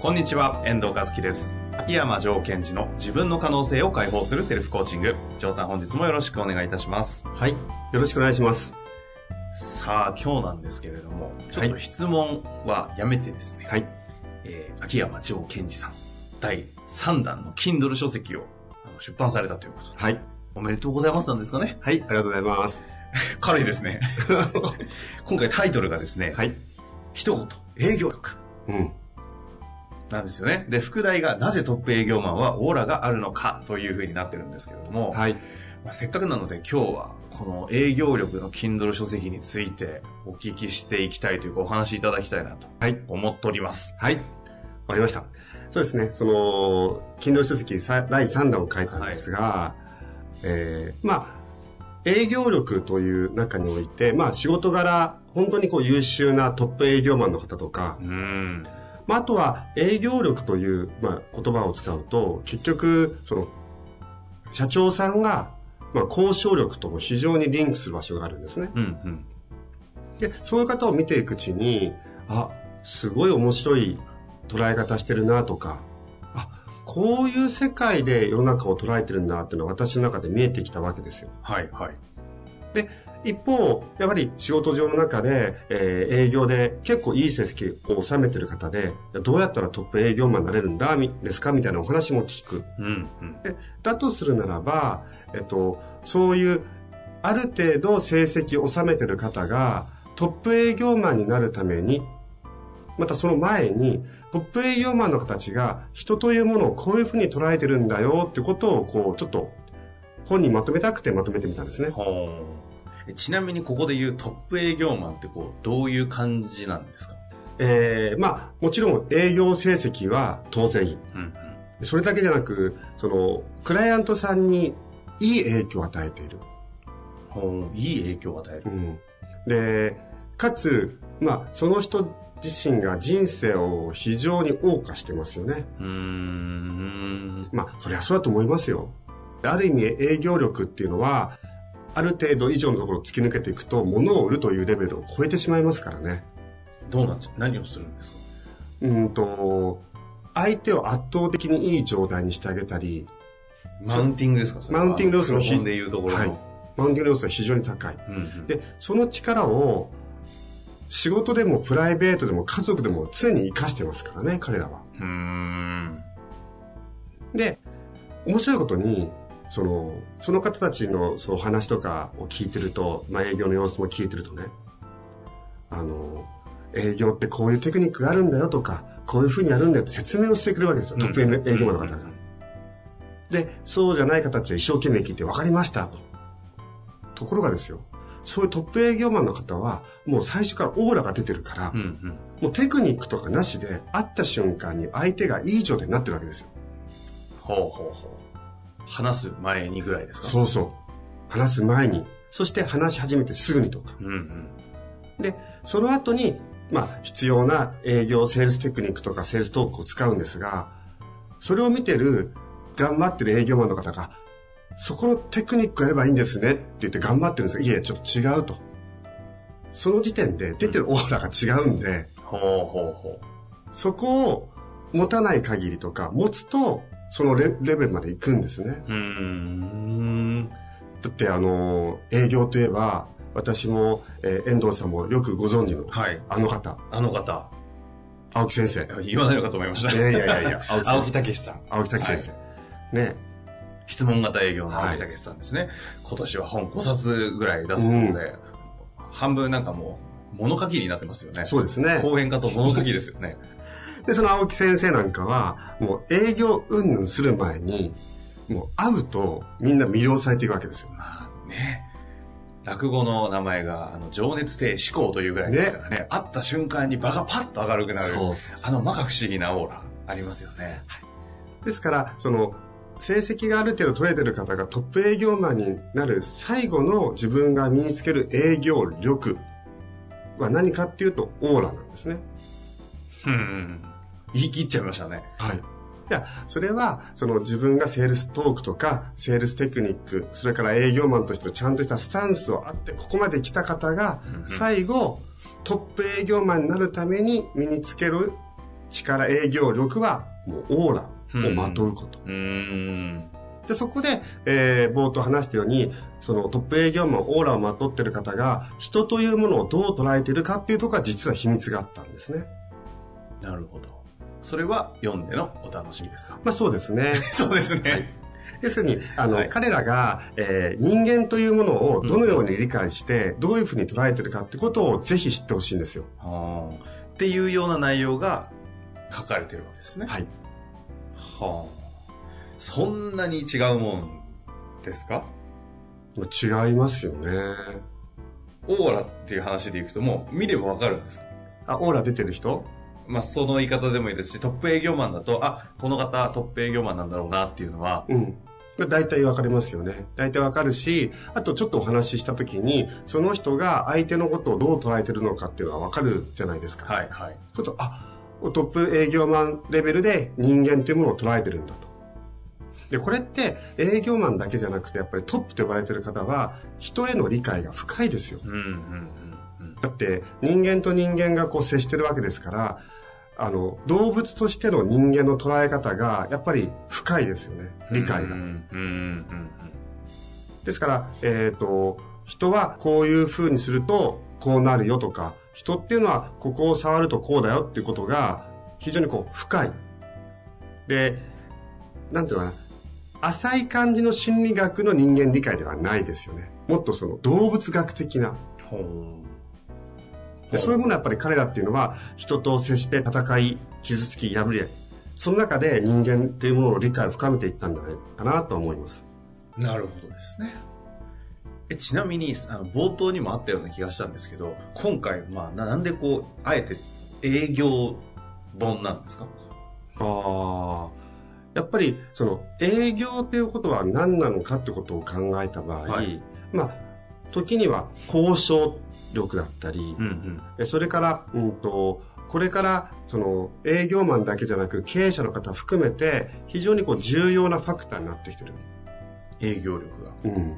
こんにちは遠藤和樹です秋山城賢治の自分の可能性を解放するセルフコーチング城さん本日もよろしくお願いいたしますはい。よろしくお願いします。さあ今日なんですけれどもちょっと質問はやめてですね、はい。えー秋山城賢治さん第3弾の Kindle 書籍を出版されたということではい。おめでとうございますなんですかねはい。ありがとうございます。軽いですね 今回タイトルがですね、はい。一言営業力うん。なんですよねで副題がなぜトップ営業マンはオーラがあるのかというふうになってるんですけれども、はい。まあ、せっかくなので今日はこの営業力の Kindle 書籍についてお聞きしていきたいというかお話しいただきたいなとはい。思っております。はい。わかりました？そうですね。その、Kindle 書籍さ第3弾を書いたんですが、えー、まあ、営業力という中において、まあ仕事柄、本当にこう優秀なトップ営業マンの方とかう、ん。まああとは営業力という、まあ、言葉を使うと、結局、その、社長さんが、まあ交渉力とも非常にリンクする場所があるんですね。うんうん。で、そういう方を見ていくうちに、あ、すごい面白い捉え方してるなとか、あ、こういう世界で世の中を捉えてるんだっていうのは私の中で見えてきたわけですよ。はいはい。で、一方、やはり仕事上の中で、えー営業で結構いい成績を収めてる方で、どうやったらトップ営業マンになれるんだ、みですかみたいなお話も聞く。うんうん。でだとするならば、えっと、そういう、ある程度成績を収めてる方が、トップ営業マンになるために、またその前に、トップ営業マンの方たちが、人というものをこういうふうに捉えてるんだよってことを、こう、ちょっと、本にまとめたくてまとめてみたんですね。ほう。えちなみにここで言うトップ営業マンってこう、どういう感じなんですか？えー、まあ、もちろん営業成績は当然いい。うんうん。それだけじゃなく、その、クライアントさんにいい影響を与えている。ほう、いい影響を与える。うん、で、かつ、まあ、その人自身が人生を非常に謳歌してますよね。うーん。まあ、そりゃそうだと思いますよ。ある意味営業力っていうのは、ある程度以上のところを突き抜けていくと、物を売るというレベルを超えてしまいますからね。どうなんですか？何をするんですか？うんと、相手を圧倒的にいい状態にしてあげたり、マウンティングですか？マウンティング要素の古本でいうところの。はいマウンティング要素は非常に高い。うんうん、で、その力を、仕事でもプライベートでも家族でも常に活かしてますからね、彼らは。うーん。で、面白いことに、その、その方たちのその話とかを聞いてると、まあ営業の様子も聞いてるとね、あの、営業ってこういうテクニックがあるんだよとか、こういうふうにやるんだよって説明をしてくれるわけですよ。うんトップ営業マンの方が。で、そうじゃない方たちは一生懸命聞いて分かりましたと。ところがですよ、そういうトップ営業マンの方は、もう最初からオーラが出てるから、うんうん。もうテクニックとかなしで、会った瞬間に相手がいい状態になってるわけですよ。ほうほうほう。話す前にぐらいですか？そうそう。話す前に、そして話し始めてすぐにとか。うんうん。で、その後に、まあ、必要な営業、セールステクニックとかセールストークを使うんですが、それを見てる、頑張ってる営業マンの方が、そこのテクニックやればいいんですねって言って頑張ってるんですが、いえ、ちょっと違うと。その時点で出てるオーラが違うんで、ほうほうほそこを持たない限りとか、持つと、そのレレベルまで行くんですね。う。ん。だってあの、営業といえば、私も、えー遠藤さんもよくご存知の、はい。あの方、あの方。青木先生。言わないのかと思いました。いやいやいやいや、青木。武さん。青木武先生。ね。質問型営業の青木武さんですね。今年は本5冊ぐらい出すので、半分なんかもう、物書きになってますよね。そうですね。講演家と物書きですよね。で、その青木先生なんかは、もう営業云々する前に、もう会うとみんな魅了されていくわけですよ。まあね。落語の名前が、あの、情熱亭思考というぐらいですからね。会った瞬間に場がパッと明るくなる。そうそうあの、まか不思議なオーラ、ありますよね。ですから、その、成績がある程度取れてる方がトップ営業マンになる最後の自分が身につける営業力は何かっていうとオーラなんですね。うん。言い切っちゃいましたね。はい。いや、それは、その自分がセールストークとか、セールステクニック、それから営業マンとしてのちゃんとしたスタンスをあって、ここまで来た方が最後、トップ営業マンになるために身につける力、営業力は、もうオーラをまとうこと。で、そこで、えー、冒頭話したように、そのトップ営業マン、オーラをまとってる方が、人というものをどう捉えているかっていうところが実は秘密があったんですね。なるほど。それは読んでのお楽しみですか？まあそうですね。そうですね。要するに、あの、はい彼らが、えー人間というものをどのように理解して、どういうふうに捉えてるかってことをぜひ知ってほしいんですよ。はあっていうような内容が書かれてるわけですね。はい。はあ。そんなに違うもんですか？まあ違いますよね。オーラっていう話でいくともう見ればわかるんですか？あ、オーラ出てる人？まあその言い方でもいいですし、トップ営業マンだと、あ、この方トップ営業マンなんだろうなっていうのは、うん。まあ大体わかりますよね。大体わかるし、あとちょっとお話ししたときに、その人が相手のことをどう捉えてるのかっていうのはわかるじゃないですか。はいはい。ちょっと、あ、トップ営業マンレベルで人間というものを捉えてるんだと。で、これって営業マンだけじゃなくて、やっぱりトップと呼ばれてる方は、人への理解が深いですよ。うんうんうんうん。だって、人間と人間がこう接してるわけですから、あの、動物としての人間の捉え方が、やっぱり深いですよね。理解がですから、えっ、と、人はこういう風にするとこうなるよとか、人っていうのはここを触るとこうだよっていうことが非常にこう深い。で、なんていうのかな。浅い感じの心理学の人間理解ではないですよね。もっとその動物学的な。うん。ほでそういうものはやっぱり彼らっていうのは人と接して戦い、傷つき、破れ、その中で人間っていうものの理解を深めていったんじゃないかなと思います。う。なるほどですね。え、ちなみに、あの、冒頭にもあったような気がしたんですけど、今回、まあ、ななんでこう、あえて営業本なんですか？ああ。やっぱり、その、営業っていうことは何なのかってことを考えた場合、はいまあ、時には交渉力だったり、うんうん。えそれから、うんと、これから、その、営業マンだけじゃなく、経営者の方含めて、非常にこう、重要なファクターになってきてる。営業力が。うん。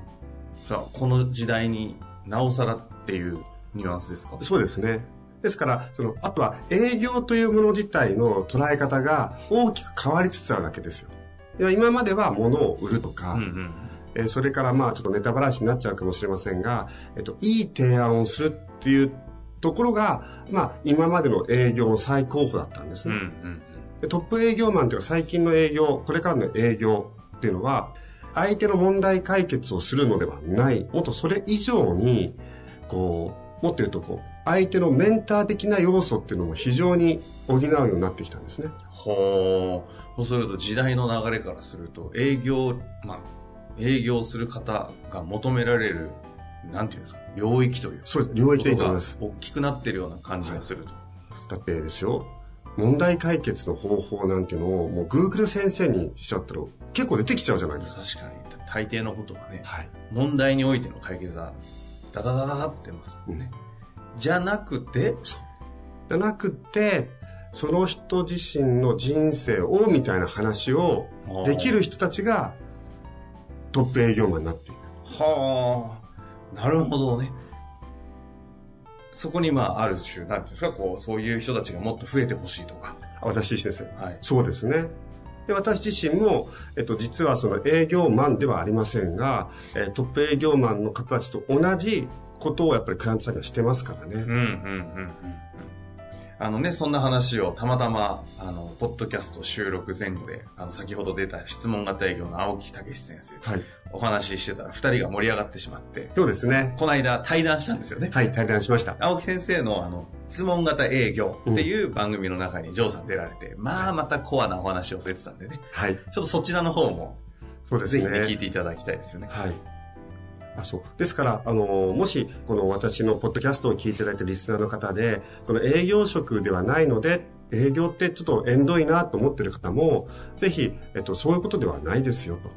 さあ、この時代になおさらっていうニュアンスですか？そうですね。ですから、その、あとは営業というもの自体の捉え方が大きく変わりつつあるわけですよ。今までは物を売るとか、うんうん。えーそれからまあちょっとネタバラシになっちゃうかもしれませんが、えっと、いい提案をするっていうところが、まあ今までの営業の最高峰だったんですうんうね。んでトップ営業マンというか最近の営業、これからの営業っていうのは、相手の問題解決をするのではない、もっとそれ以上に、こう、もっと言うとこう、相手のメンター的な要素っていうのも非常に補うようになってきたんですね。ほう。そうすると時代の流れからすると、営業、まあ、営業する方が求められる、なんていうんですか、領域という。そうです。領域でいいと思います。大きくなってるような感じがすると。だってですよ、問題解決の方法なんていうのを、もう Google 先生にしちゃったら結構出てきちゃうじゃないですか。確かに、大抵のことはね、はい。問題においての解決は、ダダダダダってますもんね。じゃなくて、じゃなくて、その人自身の人生をみたいな話をできる人たちがトップ営業マンになっていく。はあ、なるほどね。そこにまあ、ある種、なんていうんですか、こう、そういう人たちがもっと増えてほしいとか。私自身ですね。はい。そうですね。で私自身も、えっと、実はその営業マンではありませんが、えートップ営業マンの方たちと同じことをやっぱりクライアントさんにはしてますからね。うん、うん、うん、うん。あのね、そんな話をたまたま、あの、ポッドキャスト収録前後で、あの、先ほど出た質問型営業の青木武先生、はい。お話ししてたら二人が盛り上がってしまって、そうですね。この間対談したんですよね。はい、対談しました。青木先生のあの、質問型営業っていう番組の中にジョーさん出られて、まあまたコアなお話をされてたんでね、はい。ちょっとそちらの方もそうですね。ぜひね、聞いていただきたいですよね。はい。あ、そう。ですから、あの、もし、この私のポッドキャストを聞いていただいたリスナーの方で、その営業職ではないので、営業ってちょっと縁遠いなと思ってる方も、ぜひ、えっと、そういうことではないですよと。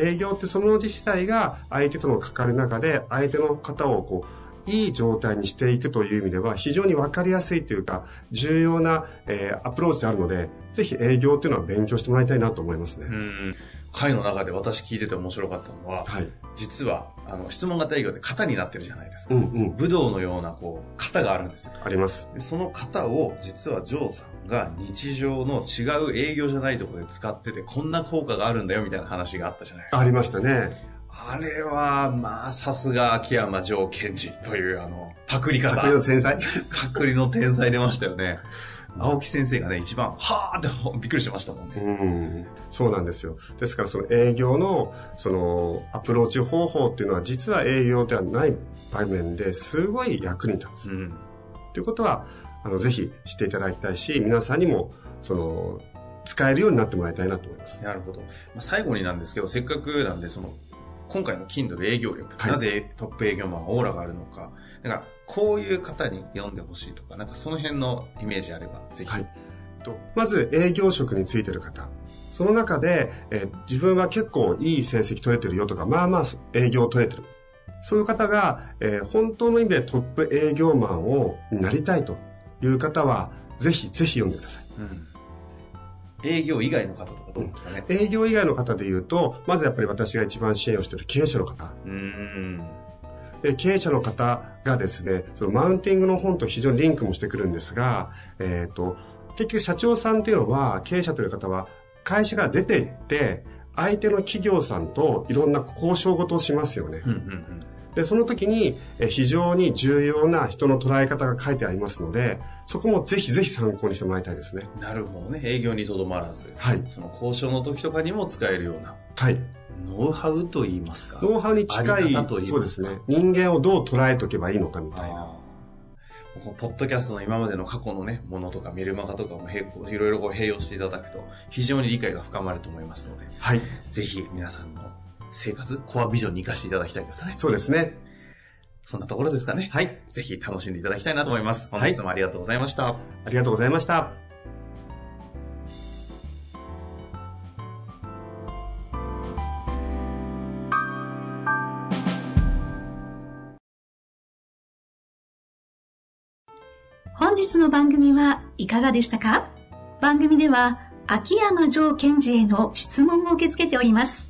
営業ってその字自体が相手との関わる中で、相手の方をこう、いい状態にしていくという意味では、非常にわかりやすいというか、重要な、えーアプローチであるので、ぜひ営業っていうのは勉強してもらいたいなと思いますね。うん。会の中で私聞いてて面白かったのは、はい。実は、あの、質問型営業って型になってるじゃないですか。うんうん。武道のような、こう、型があるんですよ。あります。でその型を、実はジョーさんが日常の違う営業じゃないところで使ってて、こんな効果があるんだよ、みたいな話があったじゃないですか。ありましたね。あれは、まあ、さすが秋山城賢治という、あの、パクリ方。パクリの天才。パクリの天才出ましたよね。青木先生がね、一番、はーって びっくりしてましたもんね。うん。そうなんですよ。ですからその営業の、その、アプローチ方法っていうのは実は営業ではない場面ですごい役に立つ。うん。ということは、あの、ぜひ知っていただきたいし、皆さんにも、その、使えるようになってもらいたいなと思います。なるほど。まあ、最後になんですけど、せっかくなんで、その、今回の Kindle 営業力、はいなぜトップ営業マンはオーラがあるのか、なんか、こういう方に読んでほしいとか、なんかその辺のイメージあれば、ぜひ。はい。とまず営業職についてる方。その中で、えー自分は結構いい成績取れてるよとか、まあまあ営業取れてる。そういう方が、えー本当の意味でトップ営業マンをなりたいという方は、ぜひぜひ読んでください。うん。営業以外の方とかどうですかね？営業以外の方で言うと、まずやっぱり私が一番支援をしている経営者の方。うーん。で経営者の方がですね、そのマウンティングの本と非常にリンクもしてくるんですが、えっ、と、結局社長さんっていうのは、経営者という方は、会社から出て行って、相手の企業さんといろんな交渉事をしますよね。うんうんで、その時にえ非常に重要な人の捉え方が書いてありますので、そこもぜひぜひ参考にしてもらいたいですね。うん。なるほどね。営業にとどまらず、はい。その交渉の時とかにも使えるような、はい。ノウハウと言いますか。ノウハウに近いいそうですね。人間をどう捉えとけばいいのかみたいな。ポッドキャストの今までの過去のね、ものとかメルマガとかもいろいろこう併用していただくと、非常に理解が深まると思いますので、はい。ぜひ皆さんの生活、コアビジョンに活かしていただきたいですね。そうですね。そんなところですかね。はい。ぜひ楽しんでいただきたいなと思います。本はい日もありがとうございました。ありがとうございました。本日の番組はいかがでしたか？番組では秋山城賢治への質問を受け付けております。